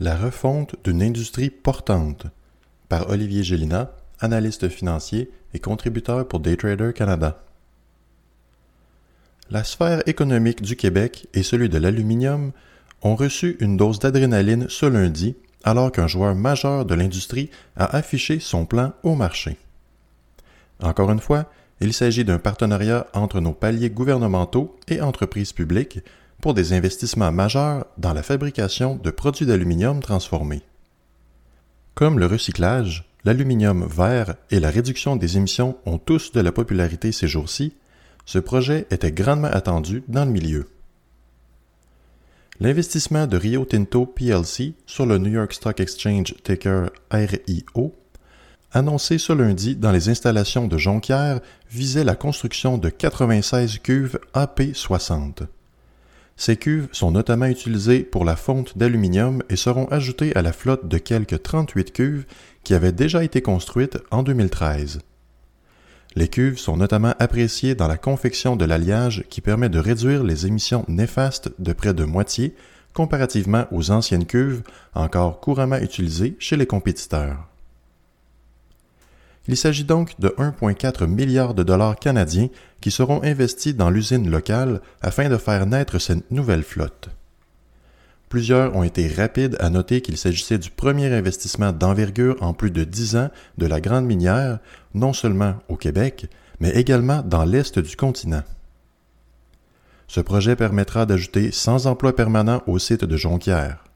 La refonte d'une industrie portante par Olivier Gélina, analyste financier et contributeur pour Daytrader Canada. La sphère économique du Québec et celui de l'aluminium ont reçu une dose d'adrénaline ce lundi alors qu'un joueur majeur de l'industrie a affiché son plan au marché. Encore une fois, il s'agit d'un partenariat entre nos paliers gouvernementaux et entreprises publiques pour des investissements majeurs dans la fabrication de produits d'aluminium transformés. Comme le recyclage, l'aluminium vert et la réduction des émissions ont tous de la popularité ces jours-ci, ce projet était grandement attendu dans le milieu. L'investissement de Rio Tinto plc sur le New York Stock Exchange ticker RIO annoncé ce lundi dans les installations de Jonquière, visait la construction de 96 cuves AP60. Ces cuves sont notamment utilisées pour la fonte d'aluminium et seront ajoutées à la flotte de quelques 38 cuves qui avaient déjà été construites en 2013. Les cuves sont notamment appréciées dans la confection de l'alliage qui permet de réduire les émissions néfastes de près de moitié comparativement aux anciennes cuves encore couramment utilisées chez les compétiteurs. Il s'agit donc de 1,4 milliard de dollars canadiens qui seront investis dans l'usine locale afin de faire naître cette nouvelle flotte. Plusieurs ont été rapides à noter qu'il s'agissait du premier investissement d'envergure en plus de dix ans de la grande minière, non seulement au Québec, mais également dans l'est du continent. Ce projet permettra d'ajouter 100 emplois permanents au site de Jonquière.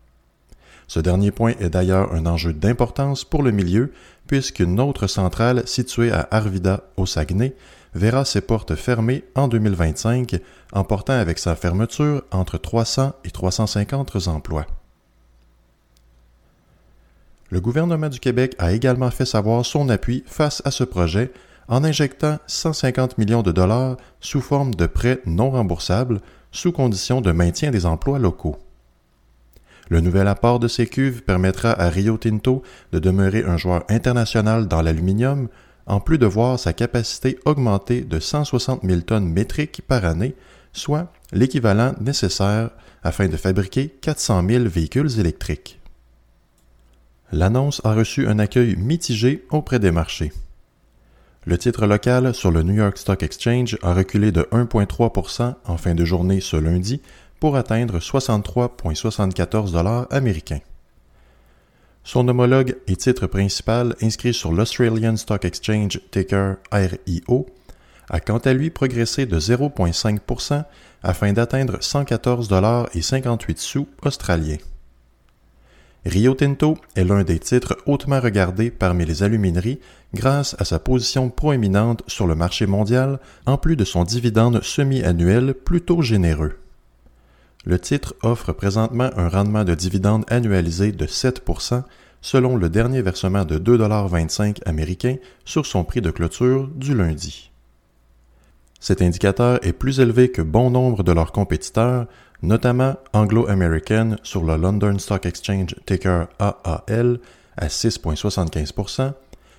Ce dernier point est d'ailleurs un enjeu d'importance pour le milieu, puisqu'une autre centrale située à Arvida, au Saguenay, verra ses portes fermées en 2025, emportant avec sa fermeture entre 300 et 350 emplois. Le gouvernement du Québec a également fait savoir son appui face à ce projet en injectant 150 millions de dollars sous forme de prêts non remboursables, sous condition de maintien des emplois locaux. Le nouvel apport de ces cuves permettra à Rio Tinto de demeurer un joueur international dans l'aluminium, en plus de voir sa capacité augmenter de 160 000 tonnes métriques par année, soit l'équivalent nécessaire afin de fabriquer 400 000 véhicules électriques. L'annonce a reçu un accueil mitigé auprès des marchés. Le titre local sur le New York Stock Exchange a reculé de 1,3% en fin de journée ce lundi pour atteindre 63,74 dollars américains. Son homologue et titre principal inscrit sur l'Australian Stock Exchange ticker RIO a quant à lui progressé de 0,5% afin d'atteindre 114 dollars et 58 sous australiens. Rio Tinto est l'un des titres hautement regardés parmi les alumineries grâce à sa position proéminente sur le marché mondial en plus de son dividende semi-annuel plutôt généreux. Le titre offre présentement un rendement de dividende annualisé de 7% selon le dernier versement de 2,25 américains sur son prix de clôture du lundi. Cet indicateur est plus élevé que bon nombre de leurs compétiteurs, notamment Anglo American sur le London Stock Exchange ticker AAL à 6,75%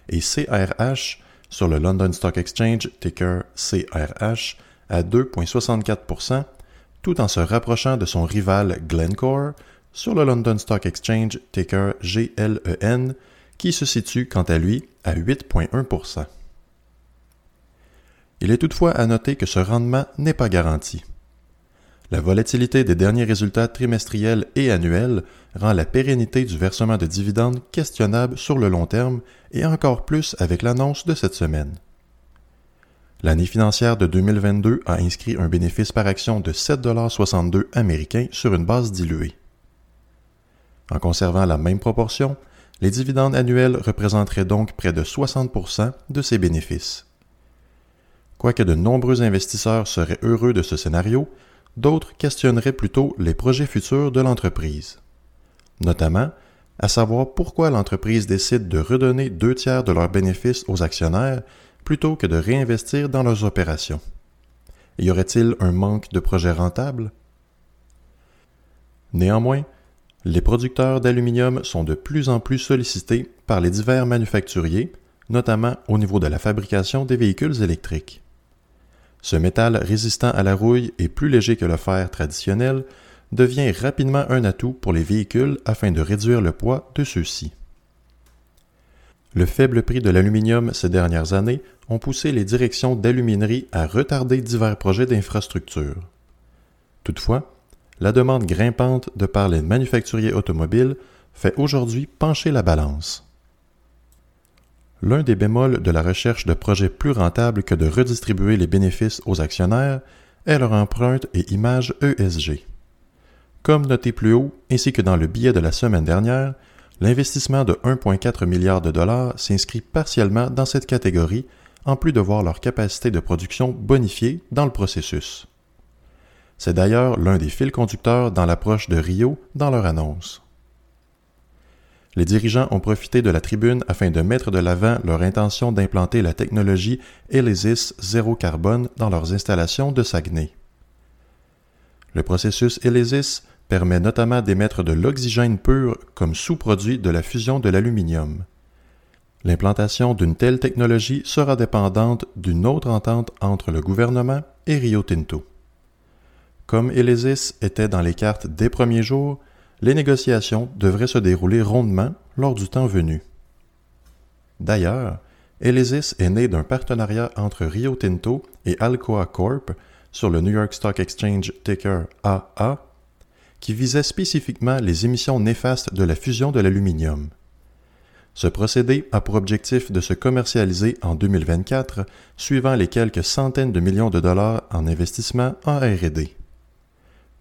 et CRH sur le London Stock Exchange ticker CRH à 2,64 tout en se rapprochant de son rival Glencore sur le London Stock Exchange ticker GLEN, qui se situe quant à lui à 8,1% Il est toutefois à noter que ce rendement n'est pas garanti. La volatilité des derniers résultats trimestriels et annuels rend la pérennité du versement de dividendes questionnable sur le long terme et encore plus avec l'annonce de cette semaine. L'année financière de 2022 a inscrit un bénéfice par action de 7,62 américains sur une base diluée. En conservant la même proportion, les dividendes annuels représenteraient donc près de 60% de ces bénéfices. Quoique de nombreux investisseurs seraient heureux de ce scénario, d'autres questionneraient plutôt les projets futurs de l'entreprise. notamment à savoir pourquoi l'entreprise décide de redonner deux tiers de leurs bénéfices aux actionnaires plutôt que de réinvestir dans leurs opérations. Y aurait-il un manque de projets rentables? Néanmoins, les producteurs d'aluminium sont de plus en plus sollicités par les divers manufacturiers, notamment au niveau de la fabrication des véhicules électriques. Ce métal résistant à la rouille et plus léger que le fer traditionnel devient rapidement un atout pour les véhicules afin de réduire le poids de ceux-ci. Le faible prix de l'aluminium ces dernières années ont poussé les directions d'aluminerie à retarder divers projets d'infrastructure. Toutefois, la demande grimpante de par les manufacturiers automobiles fait aujourd'hui pencher la balance. L'un des bémols de la recherche de projets plus rentables que de redistribuer les bénéfices aux actionnaires est leur empreinte et image ESG. Comme noté plus haut, ainsi que dans le billet de la semaine dernière, l'investissement de 1,4 milliard de dollars s'inscrit partiellement dans cette catégorie, en plus de voir leur capacité de production bonifiée dans le processus. C'est d'ailleurs l'un des fils conducteurs dans l'approche de Rio dans leur annonce. Les dirigeants ont profité de la tribune afin de mettre de l'avant leur intention d'implanter la technologie ELYSIS zéro carbone dans leurs installations de Saguenay. Le processus ELYSIS permet notamment d'émettre de l'oxygène pur comme sous-produit de la fusion de l'aluminium. L'implantation d'une telle technologie sera dépendante d'une autre entente entre le gouvernement et Rio Tinto. Comme Elysis était dans les cartes des premiers jours, les négociations devraient se dérouler rondement lors du temps venu. D'ailleurs, Elysis est né d'un partenariat entre Rio Tinto et Alcoa Corp sur le New York Stock Exchange ticker AA, qui visait spécifiquement les émissions néfastes de la fusion de l'aluminium. Ce procédé a pour objectif de se commercialiser en 2024, suivant les quelques centaines de millions de dollars en investissement en RD.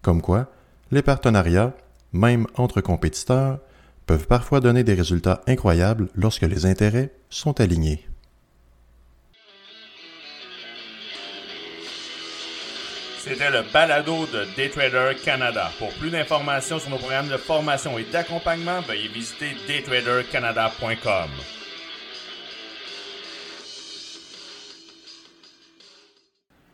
Comme quoi, les partenariats, même entre compétiteurs, peuvent parfois donner des résultats incroyables lorsque les intérêts sont alignés. C'était le balado de Daytrader Canada. Pour plus d'informations sur nos programmes de formation et d'accompagnement, veuillez visiter daytradercanada.com.